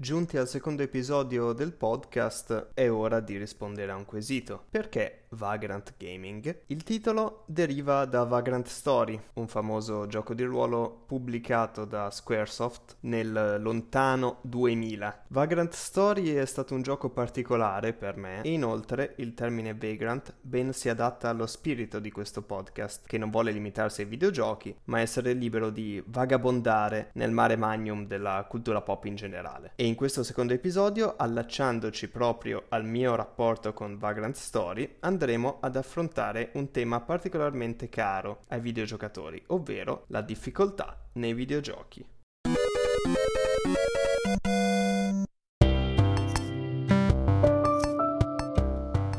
Giunti al secondo episodio del podcast, è ora di rispondere a un quesito. Perché Vagrant Gaming? Il titolo deriva da Vagrant Story, un famoso gioco di ruolo pubblicato da Squaresoft nel lontano 2000. Vagrant Story è stato un gioco particolare per me e inoltre il termine Vagrant ben si adatta allo spirito di questo podcast, che non vuole limitarsi ai videogiochi, ma essere libero di vagabondare nel mare magnum della cultura pop in generale. E in questo secondo episodio, allacciandoci proprio al mio rapporto con Vagrant Story, andremo ad affrontare un tema particolarmente caro ai videogiocatori, ovvero la difficoltà nei videogiochi.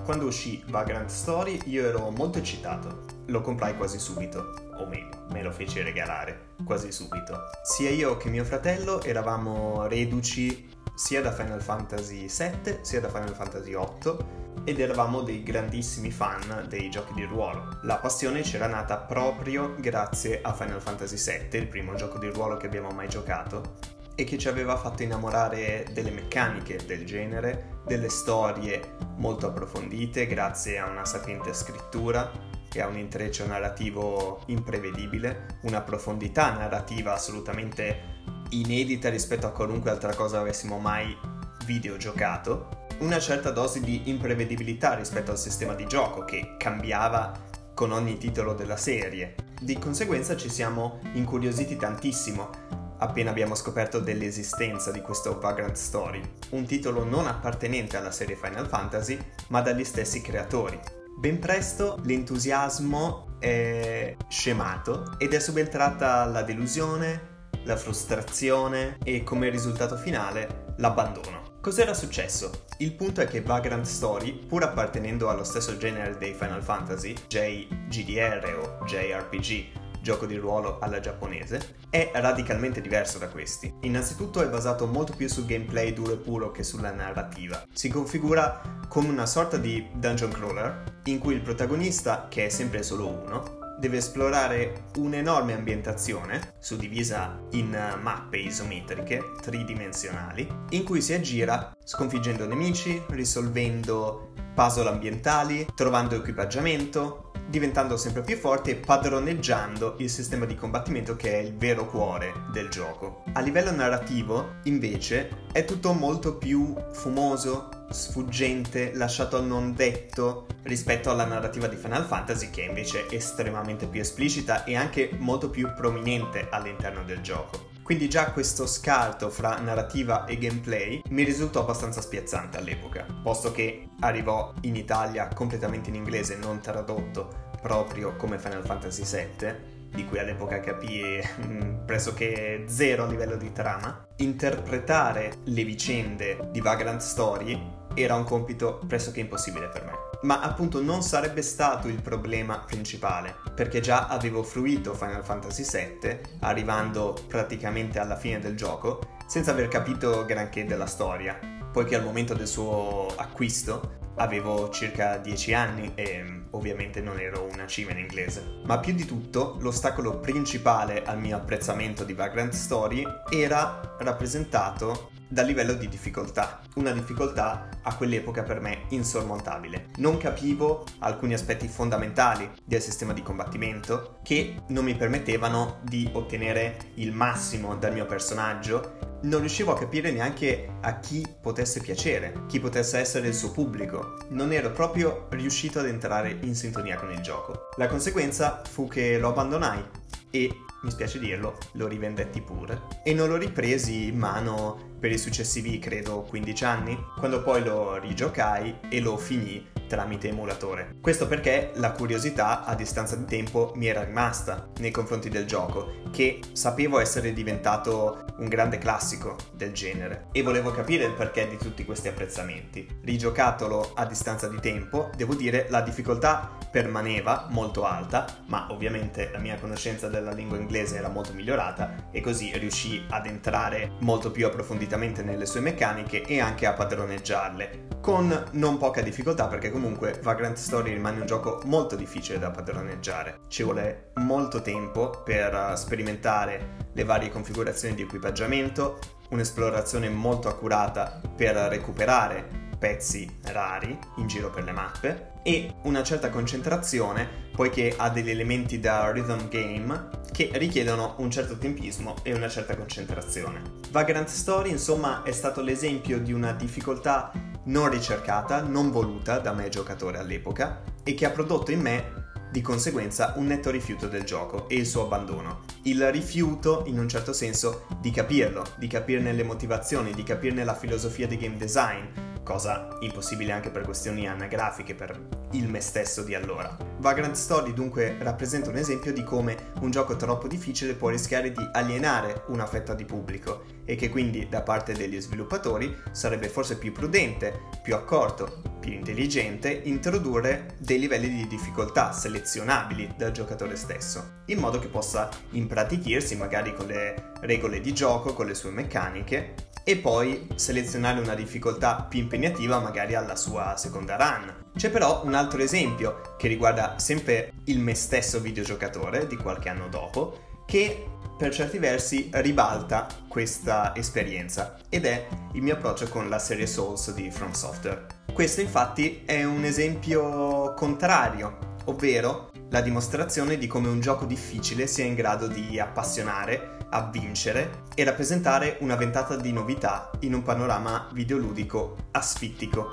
Quando uscì Vagrant Story io ero molto eccitato. Lo comprai quasi subito, o meglio, me lo feci regalare quasi subito. Sia io che mio fratello eravamo reduci sia da Final Fantasy VII sia da Final Fantasy VIII ed eravamo dei grandissimi fan dei giochi di ruolo. La passione c'era nata proprio grazie a Final Fantasy VII, il primo gioco di ruolo che abbiamo mai giocato, e che ci aveva fatto innamorare delle meccaniche del genere, delle storie molto approfondite grazie a una sapiente scrittura e a un intreccio narrativo imprevedibile, una profondità narrativa assolutamente inedita rispetto a qualunque altra cosa avessimo mai videogiocato, una certa dose di imprevedibilità rispetto al sistema di gioco che cambiava con ogni titolo della serie. Di conseguenza ci siamo incuriositi tantissimo appena abbiamo scoperto dell'esistenza di questo Vagrant Story, un titolo non appartenente alla serie Final Fantasy, ma dagli stessi creatori. Ben presto l'entusiasmo è scemato ed è subentrata la delusione, la frustrazione e come risultato finale l'abbandono. Cos'era successo? Il punto è che Vagrant Story, pur appartenendo allo stesso genere dei Final Fantasy, JGDR o JRPG, gioco di ruolo alla giapponese, è radicalmente diverso da questi. Innanzitutto è basato molto più sul gameplay duro e puro che sulla narrativa. Si configura come una sorta di dungeon crawler in cui il protagonista, che è sempre solo uno, deve esplorare un'enorme ambientazione, suddivisa in mappe isometriche tridimensionali, in cui si aggira sconfiggendo nemici, risolvendo puzzle ambientali, trovando equipaggiamento, diventando sempre più forte e padroneggiando il sistema di combattimento che è il vero cuore del gioco. A livello narrativo, invece, è tutto molto più fumoso, sfuggente, lasciato al non detto rispetto alla narrativa di Final Fantasy che invece è estremamente più esplicita e anche molto più prominente all'interno del gioco. Quindi già questo scarto fra narrativa e gameplay mi risultò abbastanza spiazzante all'epoca, posto che arrivò in Italia completamente in inglese, non tradotto proprio come Final Fantasy VII, di cui all'epoca capii mm, pressoché zero a livello di trama, interpretare le vicende di Vagrant Story era un compito pressoché impossibile per me. Ma appunto non sarebbe stato il problema principale, perché già avevo fruito Final Fantasy VII, arrivando praticamente alla fine del gioco, senza aver capito granché della storia, poiché al momento del suo acquisto avevo circa 10 anni e ovviamente non ero una cima in inglese. Ma più di tutto, l'ostacolo principale al mio apprezzamento di Vagrant Story era rappresentato dal livello di difficoltà, una difficoltà a quell'epoca per me insormontabile. Non capivo alcuni aspetti fondamentali del sistema di combattimento che non mi permettevano di ottenere il massimo dal mio personaggio non riuscivo a capire neanche a chi potesse piacere, chi potesse essere il suo pubblico. Non ero proprio riuscito ad entrare in sintonia con il gioco. La conseguenza fu che lo abbandonai e, mi spiace dirlo, lo rivendetti pure. E non l'ho ripresi in mano per i successivi, credo, 15 anni, quando poi lo rigiocai e lo finì tramite emulatore. Questo perché la curiosità a distanza di tempo mi era rimasta nei confronti del gioco, che sapevo essere diventato un grande classico del genere e volevo capire il perché di tutti questi apprezzamenti. Rigiocatolo a distanza di tempo, devo dire la difficoltà permaneva molto alta, ma ovviamente la mia conoscenza della lingua inglese era molto migliorata e così riuscì ad entrare molto più approfonditamente nelle sue meccaniche e anche a padroneggiarle, con non poca difficoltà perché comunque Vagrant Story rimane un gioco molto difficile da padroneggiare. Ci vuole molto tempo per sperimentare le varie configurazioni di equipaggiamento, un'esplorazione molto accurata per recuperare pezzi rari in giro per le mappe e una certa concentrazione poiché ha degli elementi da rhythm game che richiedono un certo tempismo e una certa concentrazione. Vagrant Story insomma è stato l'esempio di una difficoltà non ricercata, non voluta da me giocatore all'epoca e che ha prodotto in me di conseguenza un netto rifiuto del gioco e il suo abbandono. Il rifiuto, in un certo senso, di capirlo, di capirne le motivazioni, di capirne la filosofia di game design, cosa impossibile anche per questioni anagrafiche per il me stesso di allora. Vagrant Story dunque rappresenta un esempio di come un gioco troppo difficile può rischiare di alienare una fetta di pubblico e che quindi da parte degli sviluppatori sarebbe forse più prudente, più accorto, più intelligente introdurre dei livelli di difficoltà selezionabili dal giocatore stesso, in modo che possa impratichirsi magari con le regole di gioco, con le sue meccaniche e poi selezionare una difficoltà più impegnativa magari alla sua seconda run. C'è però un altro esempio che riguarda sempre il me stesso videogiocatore di qualche anno dopo, che per certi versi ribalta questa esperienza ed è il mio approccio con la serie Souls di From Software. Questo infatti è un esempio contrario, ovvero la dimostrazione di come un gioco difficile sia in grado di appassionare, a vincere e rappresentare una ventata di novità in un panorama videoludico asfittico.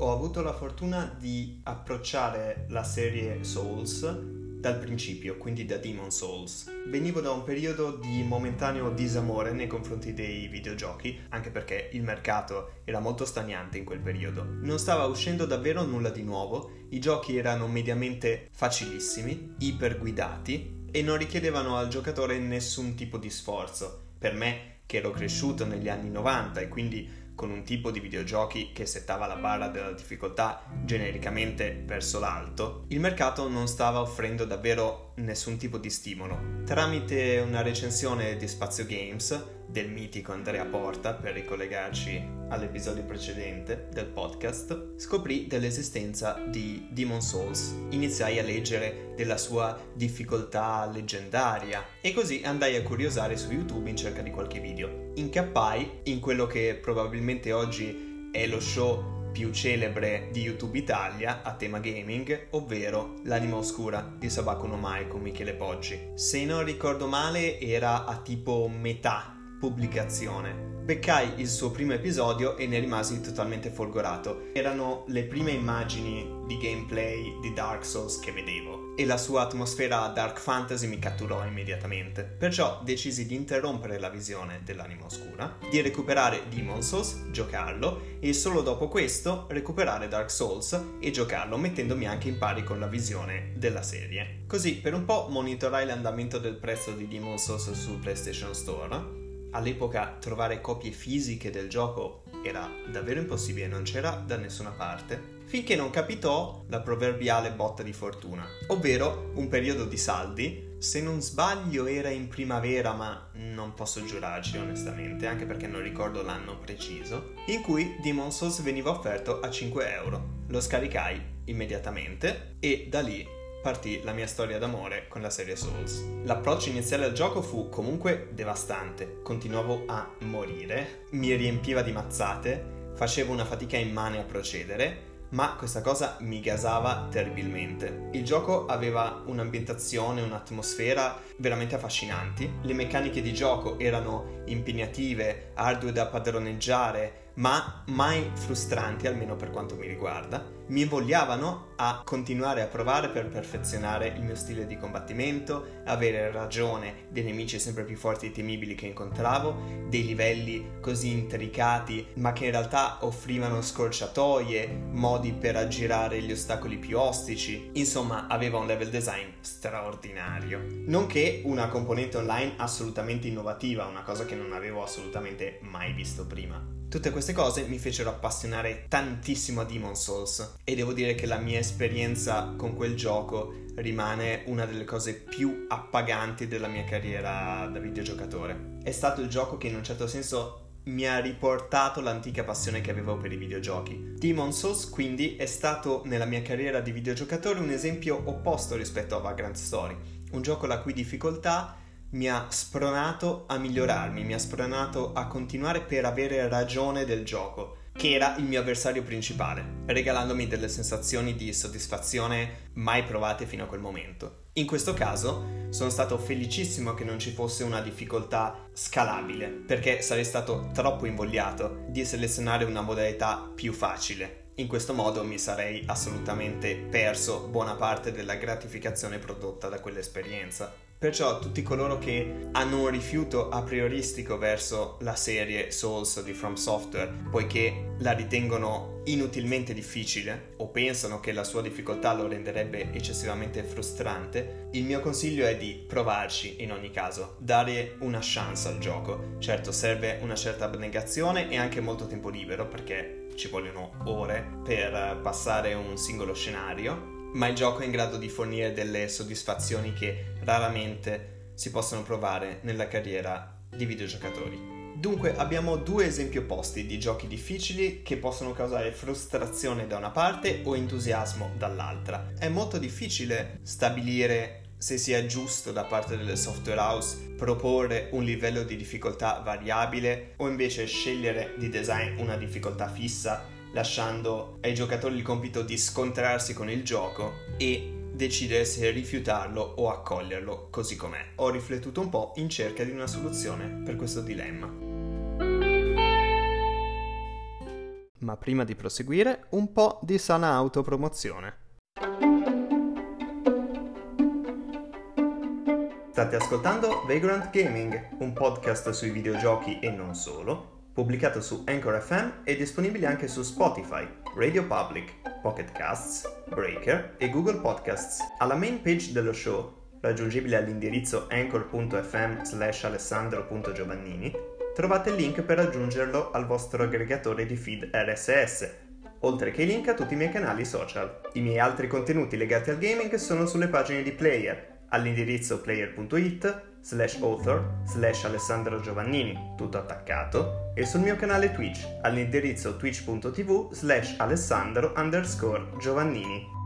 Ho avuto la fortuna di approcciare la serie Souls dal principio, quindi da Demon Souls. Venivo da un periodo di momentaneo disamore nei confronti dei videogiochi, anche perché il mercato era molto stagnante in quel periodo. Non stava uscendo davvero nulla di nuovo, i giochi erano mediamente facilissimi, iperguidati e non richiedevano al giocatore nessun tipo di sforzo. Per me, che ero cresciuto negli anni 90 e quindi con un tipo di videogiochi che settava la barra della difficoltà genericamente verso l'alto, il mercato non stava offrendo davvero nessun tipo di stimolo. Tramite una recensione di Spazio Games del mitico Andrea Porta, per ricollegarci all'episodio precedente del podcast, scoprì dell'esistenza di Demon Souls. Iniziai a leggere della sua difficoltà leggendaria e così andai a curiosare su YouTube in cerca di qualche video. Incappai in quello che probabilmente oggi è lo show più celebre di YouTube Italia a tema gaming, ovvero L'anima oscura di Sabaku no Mai con Michele Poggi. Se non ricordo male era a tipo metà pubblicazione. Beccai il suo primo episodio e ne rimasi totalmente folgorato. Erano le prime immagini di gameplay di Dark Souls che vedevo e la sua atmosfera dark fantasy mi catturò immediatamente. Perciò decisi di interrompere la visione dell'anima oscura, di recuperare Demon Souls, giocarlo e solo dopo questo recuperare Dark Souls e giocarlo mettendomi anche in pari con la visione della serie. Così per un po' monitorai l'andamento del prezzo di Demon Souls sul PlayStation Store all'epoca trovare copie fisiche del gioco era davvero impossibile, non c'era da nessuna parte, finché non capitò la proverbiale botta di fortuna, ovvero un periodo di saldi, se non sbaglio era in primavera, ma non posso giurarci onestamente, anche perché non ricordo l'anno preciso, in cui Demon Souls veniva offerto a 5 euro. Lo scaricai immediatamente e da lì partì la mia storia d'amore con la serie Souls. L'approccio iniziale al gioco fu comunque devastante, continuavo a morire, mi riempiva di mazzate, facevo una fatica immane a procedere, ma questa cosa mi gasava terribilmente. Il gioco aveva un'ambientazione, un'atmosfera veramente affascinanti, le meccaniche di gioco erano impegnative, ardue da padroneggiare, ma mai frustranti, almeno per quanto mi riguarda. Mi invogliavano a continuare a provare per perfezionare il mio stile di combattimento, avere ragione dei nemici sempre più forti e temibili che incontravo, dei livelli così intricati, ma che in realtà offrivano scorciatoie, modi per aggirare gli ostacoli più ostici. Insomma, aveva un level design straordinario. Nonché una componente online assolutamente innovativa, una cosa che non avevo assolutamente mai visto prima. Tutte queste cose mi fecero appassionare tantissimo a Demon Souls e devo dire che la mia esperienza con quel gioco rimane una delle cose più appaganti della mia carriera da videogiocatore. È stato il gioco che in un certo senso mi ha riportato l'antica passione che avevo per i videogiochi. Demon Souls quindi è stato nella mia carriera di videogiocatore un esempio opposto rispetto a Vagrant Story, un gioco la cui difficoltà mi ha spronato a migliorarmi, mi ha spronato a continuare per avere ragione del gioco che era il mio avversario principale, regalandomi delle sensazioni di soddisfazione mai provate fino a quel momento. In questo caso sono stato felicissimo che non ci fosse una difficoltà scalabile, perché sarei stato troppo invogliato di selezionare una modalità più facile. In questo modo mi sarei assolutamente perso buona parte della gratificazione prodotta da quell'esperienza. Perciò tutti coloro che hanno un rifiuto a prioristico verso la serie Souls di From Software, poiché la ritengono inutilmente difficile o pensano che la sua difficoltà lo renderebbe eccessivamente frustrante, il mio consiglio è di provarci in ogni caso, dare una chance al gioco. Certo serve una certa abnegazione e anche molto tempo libero perché ci vogliono ore per passare un singolo scenario ma il gioco è in grado di fornire delle soddisfazioni che raramente si possono provare nella carriera di videogiocatori. Dunque abbiamo due esempi opposti di giochi difficili che possono causare frustrazione da una parte o entusiasmo dall'altra. È molto difficile stabilire se sia giusto da parte delle software house proporre un livello di difficoltà variabile o invece scegliere di design una difficoltà fissa lasciando ai giocatori il compito di scontrarsi con il gioco e decidere se rifiutarlo o accoglierlo così com'è. Ho riflettuto un po' in cerca di una soluzione per questo dilemma. Ma prima di proseguire, un po' di sana autopromozione. State ascoltando Vagrant Gaming, un podcast sui videogiochi e non solo, pubblicato su Anchor FM e disponibile anche su Spotify, Radio Public, Pocket Casts, Breaker e Google Podcasts. Alla main page dello show, raggiungibile all'indirizzo anchor.fm slash alessandro.giovannini, trovate il link per raggiungerlo al vostro aggregatore di feed RSS, oltre che i link a tutti i miei canali social. I miei altri contenuti legati al gaming sono sulle pagine di Player, all'indirizzo player.it slash author slash Alessandro Giovannini, tutto attaccato, e sul mio canale Twitch all'indirizzo twitch.tv slash Alessandro underscore Giovannini.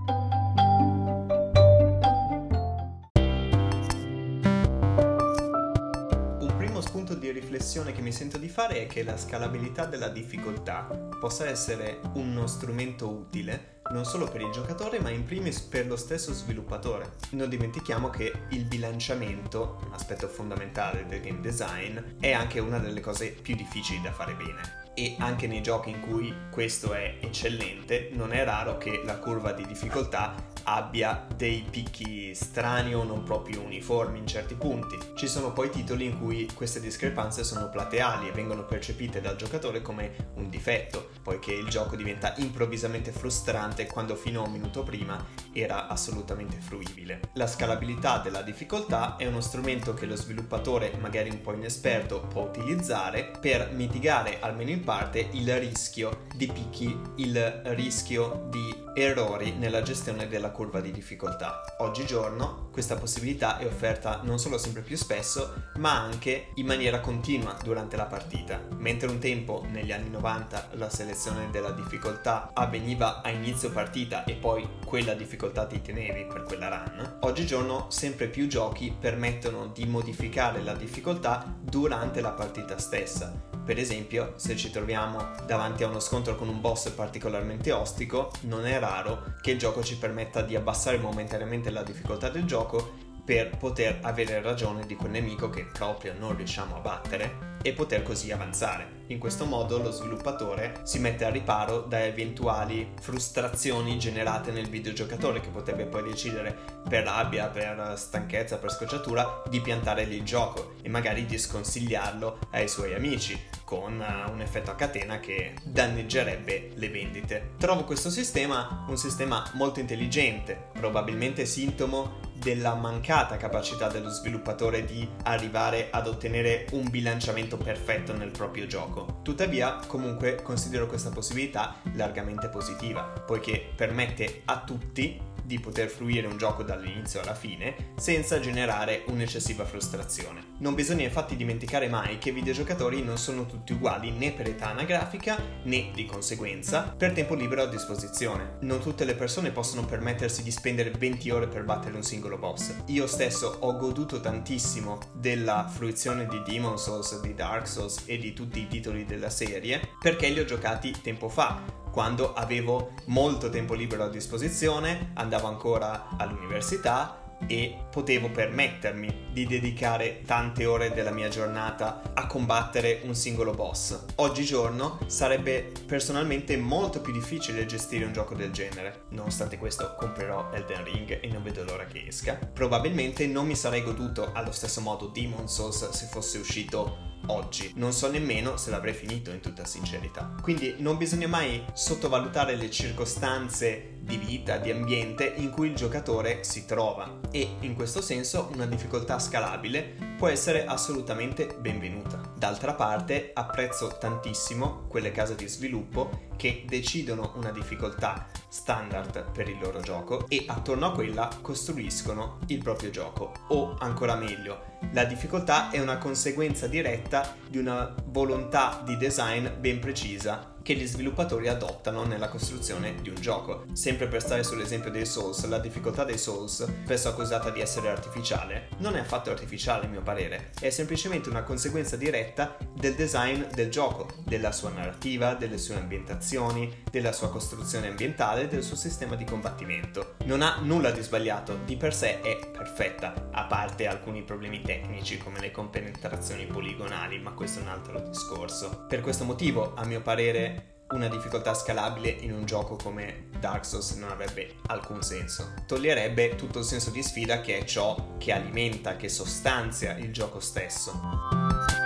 riflessione che mi sento di fare è che la scalabilità della difficoltà possa essere uno strumento utile non solo per il giocatore ma in primis per lo stesso sviluppatore. Non dimentichiamo che il bilanciamento, un aspetto fondamentale del game design, è anche una delle cose più difficili da fare bene e anche nei giochi in cui questo è eccellente non è raro che la curva di difficoltà abbia dei picchi strani o non proprio uniformi in certi punti. Ci sono poi titoli in cui queste discrepanze sono plateali e vengono percepite dal giocatore come un difetto, poiché il gioco diventa improvvisamente frustrante quando fino a un minuto prima era assolutamente fruibile. La scalabilità della difficoltà è uno strumento che lo sviluppatore, magari un po' inesperto, può utilizzare per mitigare almeno in parte il rischio di picchi, il rischio di errori nella gestione della curva di difficoltà. Oggigiorno questa possibilità è offerta non solo sempre più spesso, ma anche in maniera continua durante la partita. Mentre un tempo, negli anni 90, la selezione della difficoltà avveniva a inizio partita e poi quella difficoltà ti tenevi per quella run, oggigiorno sempre più giochi permettono di modificare la difficoltà durante la partita stessa per esempio, se ci troviamo davanti a uno scontro con un boss particolarmente ostico, non è raro che il gioco ci permetta di abbassare momentaneamente la difficoltà del gioco per poter avere ragione di quel nemico che proprio non riusciamo a battere e poter così avanzare. In questo modo lo sviluppatore si mette a riparo da eventuali frustrazioni generate nel videogiocatore che potrebbe poi decidere per rabbia, per stanchezza, per scocciatura di piantare lì il gioco e magari di sconsigliarlo ai suoi amici con eh, un effetto a catena che danneggerebbe le vendite. Trovo questo sistema un sistema molto intelligente, probabilmente sintomo della mancata capacità dello sviluppatore di arrivare ad ottenere un bilanciamento perfetto nel proprio gioco. Tuttavia, comunque, considero questa possibilità largamente positiva, poiché permette a tutti di poter fruire un gioco dall'inizio alla fine senza generare un'eccessiva frustrazione. Non bisogna infatti dimenticare mai che i videogiocatori non sono tutti uguali né per età anagrafica né di conseguenza per tempo libero a disposizione. Non tutte le persone possono permettersi di spendere 20 ore per battere un singolo boss. Io stesso ho goduto tantissimo della fruizione di Demon Souls, di Dark Souls e di tutti i titoli della serie perché li ho giocati tempo fa quando avevo molto tempo libero a disposizione, andavo ancora all'università e potevo permettermi di dedicare tante ore della mia giornata a combattere un singolo boss. Oggigiorno sarebbe personalmente molto più difficile gestire un gioco del genere. Nonostante questo comprerò Elden Ring e non vedo l'ora che esca. Probabilmente non mi sarei goduto allo stesso modo Demon Souls se fosse uscito oggi. Non so nemmeno se l'avrei finito in tutta sincerità. Quindi non bisogna mai sottovalutare le circostanze di vita, di ambiente in cui il giocatore si trova e in questo senso una difficoltà scalabile può essere assolutamente benvenuta. D'altra parte apprezzo tantissimo quelle case di sviluppo che decidono una difficoltà standard per il loro gioco e attorno a quella costruiscono il proprio gioco o ancora meglio la difficoltà è una conseguenza diretta di una volontà di design ben precisa che gli sviluppatori adottano nella costruzione di un gioco. Sempre per stare sull'esempio dei Souls, la difficoltà dei Souls, spesso accusata di essere artificiale, non è affatto artificiale a mio parere, è semplicemente una conseguenza diretta del design del gioco, della sua narrativa, delle sue ambientazioni, della sua costruzione ambientale, del suo sistema di combattimento. Non ha nulla di sbagliato, di per sé è perfetta, a parte alcuni problemi tecnici come le compenetrazioni poligonali, ma questo è un altro discorso. Per questo motivo, a mio parere, una difficoltà scalabile in un gioco come Dark Souls non avrebbe alcun senso. Toglierebbe tutto il senso di sfida che è ciò che alimenta, che sostanzia il gioco stesso.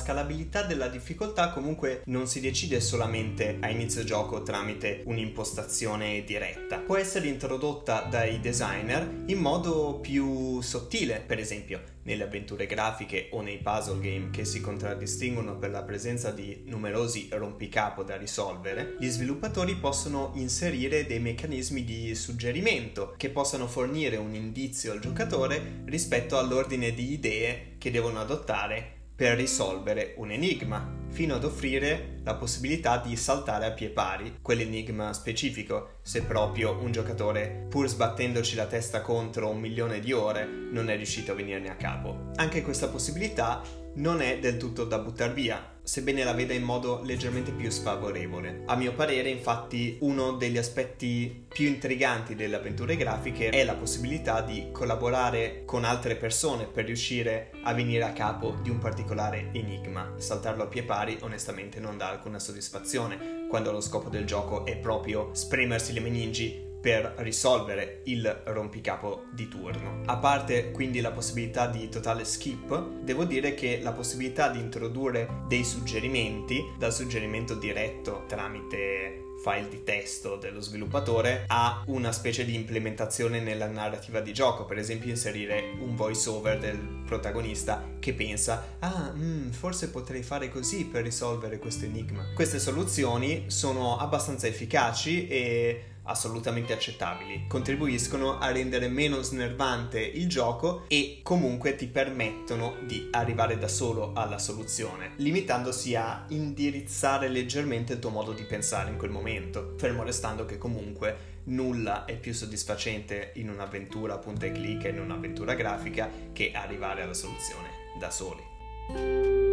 Scalabilità della difficoltà comunque non si decide solamente a inizio gioco tramite un'impostazione diretta. Può essere introdotta dai designer in modo più sottile, per esempio nelle avventure grafiche o nei puzzle game che si contraddistinguono per la presenza di numerosi rompicapo da risolvere, gli sviluppatori possono inserire dei meccanismi di suggerimento che possano fornire un indizio al giocatore rispetto all'ordine di idee che devono adottare per risolvere un enigma, fino ad offrire la possibilità di saltare a pie pari quell'enigma specifico, se proprio un giocatore, pur sbattendoci la testa contro un milione di ore, non è riuscito a venirne a capo. Anche questa possibilità non è del tutto da buttare via, sebbene la veda in modo leggermente più sfavorevole. A mio parere, infatti, uno degli aspetti più intriganti delle avventure grafiche è la possibilità di collaborare con altre persone per riuscire a venire a capo di un particolare enigma. Saltarlo a pie pari onestamente non dà alcuna soddisfazione, quando lo scopo del gioco è proprio spremersi le meningi per risolvere il rompicapo di turno. A parte quindi la possibilità di totale skip, devo dire che la possibilità di introdurre dei suggerimenti, dal suggerimento diretto tramite file di testo dello sviluppatore ha una specie di implementazione nella narrativa di gioco, per esempio inserire un voice over del protagonista che pensa ah mm, forse potrei fare così per risolvere questo enigma. Queste soluzioni sono abbastanza efficaci e assolutamente accettabili, contribuiscono a rendere meno snervante il gioco e comunque ti permettono di arrivare da solo alla soluzione, limitandosi a indirizzare leggermente il tuo modo di pensare in quel momento, fermo restando che comunque nulla è più soddisfacente in un'avventura punta e clic in un'avventura grafica che arrivare alla soluzione da soli.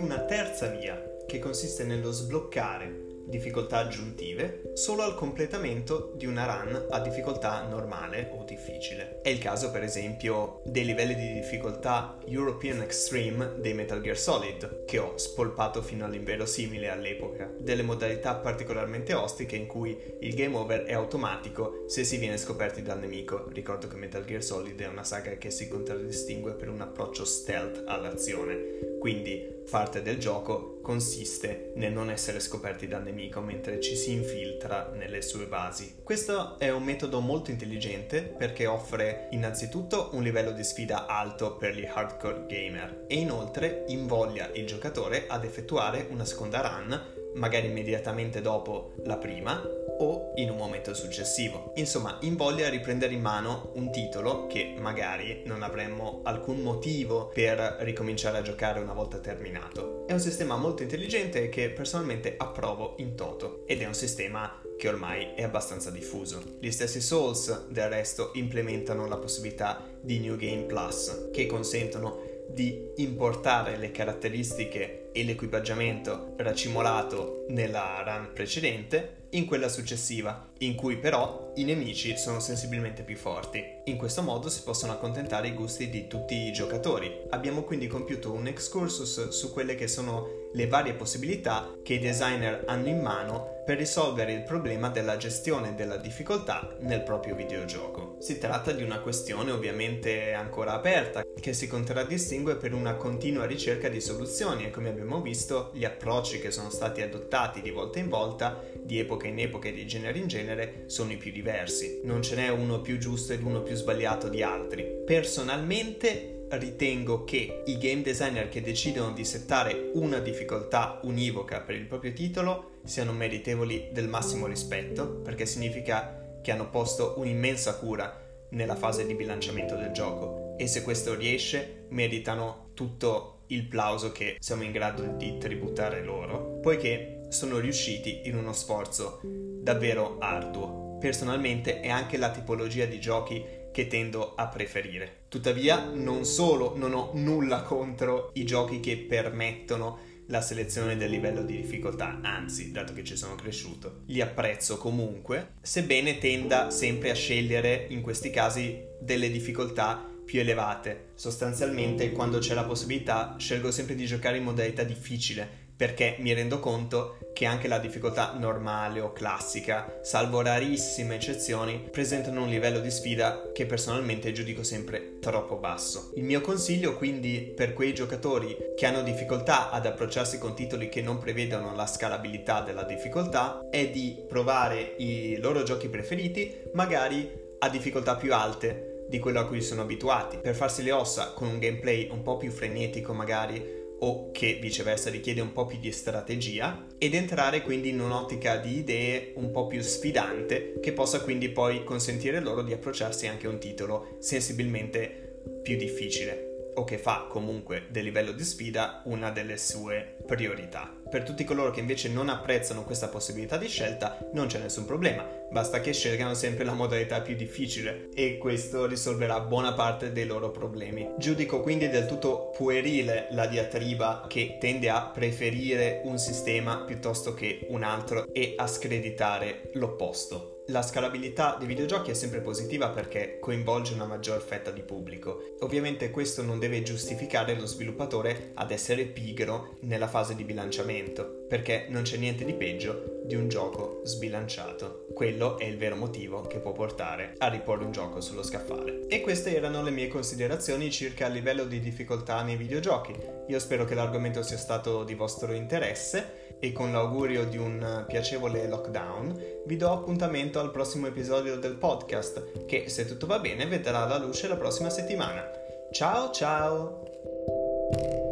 Una terza via, che consiste nello sbloccare difficoltà aggiuntive solo al completamento di una run a difficoltà normale o difficile. È il caso per esempio dei livelli di difficoltà European Extreme dei Metal Gear Solid, che ho spolpato fino all'inverosimile all'epoca, delle modalità particolarmente ostiche in cui il game over è automatico se si viene scoperti dal nemico. Ricordo che Metal Gear Solid è una saga che si contraddistingue per un approccio stealth all'azione, quindi parte del gioco consiste nel non essere scoperti dal nemico nemico mentre ci si infiltra nelle sue basi. Questo è un metodo molto intelligente perché offre innanzitutto un livello di sfida alto per gli hardcore gamer e inoltre invoglia il giocatore ad effettuare una seconda run, magari immediatamente dopo la prima, o in un momento successivo. Insomma, invoglia a riprendere in mano un titolo che magari non avremmo alcun motivo per ricominciare a giocare una volta terminato. È un sistema molto intelligente che personalmente approvo in toto ed è un sistema che ormai è abbastanza diffuso. Gli stessi Souls, del resto, implementano la possibilità di New Game Plus, che consentono di importare le caratteristiche e l'equipaggiamento racimolato nella run precedente in quella successiva, in cui però i nemici sono sensibilmente più forti. In questo modo si possono accontentare i gusti di tutti i giocatori. Abbiamo quindi compiuto un excursus su quelle che sono le varie possibilità che i designer hanno in mano per risolvere il problema della gestione della difficoltà nel proprio videogioco. Si tratta di una questione ovviamente ancora aperta, che si contraddistingue per una continua ricerca di soluzioni e come abbiamo visto gli approcci che sono stati adottati di volta in volta, di epoca in epoca e di genere in genere, sono i più diversi. Non ce n'è uno più giusto ed uno più sbagliato di altri. Personalmente ritengo che i game designer che decidono di settare una difficoltà univoca per il proprio titolo siano meritevoli del massimo rispetto, perché significa che hanno posto un'immensa cura nella fase di bilanciamento del gioco e se questo riesce meritano tutto il plauso che siamo in grado di tributare loro, poiché sono riusciti in uno sforzo davvero arduo. Personalmente è anche la tipologia di giochi che tendo a preferire. Tuttavia, non solo non ho nulla contro i giochi che permettono la selezione del livello di difficoltà, anzi, dato che ci sono cresciuto, li apprezzo comunque, sebbene tenda sempre a scegliere in questi casi delle difficoltà più elevate. Sostanzialmente, quando c'è la possibilità, scelgo sempre di giocare in modalità difficile, perché mi rendo conto che anche la difficoltà normale o classica, salvo rarissime eccezioni, presentano un livello di sfida che personalmente giudico sempre troppo basso. Il mio consiglio quindi per quei giocatori che hanno difficoltà ad approcciarsi con titoli che non prevedono la scalabilità della difficoltà è di provare i loro giochi preferiti magari a difficoltà più alte di quello a cui sono abituati, per farsi le ossa con un gameplay un po' più frenetico magari o che viceversa richiede un po' più di strategia ed entrare quindi in un'ottica di idee un po' più sfidante che possa quindi poi consentire loro di approcciarsi anche a un titolo sensibilmente più difficile o che fa comunque del livello di sfida una delle sue priorità. Per tutti coloro che invece non apprezzano questa possibilità di scelta non c'è nessun problema, basta che scelgano sempre la modalità più difficile e questo risolverà buona parte dei loro problemi. Giudico quindi del tutto puerile la diatriba che tende a preferire un sistema piuttosto che un altro e a screditare l'opposto. La scalabilità dei videogiochi è sempre positiva perché coinvolge una maggior fetta di pubblico. Ovviamente questo non deve giustificare lo sviluppatore ad essere pigro nella fase di bilanciamento, perché non c'è niente di peggio di un gioco sbilanciato. Quello è il vero motivo che può portare a riporre un gioco sullo scaffale. E queste erano le mie considerazioni circa il livello di difficoltà nei videogiochi. Io spero che l'argomento sia stato di vostro interesse e con l'augurio di un piacevole lockdown vi do appuntamento al prossimo episodio del podcast che se tutto va bene vedrà la luce la prossima settimana. Ciao ciao!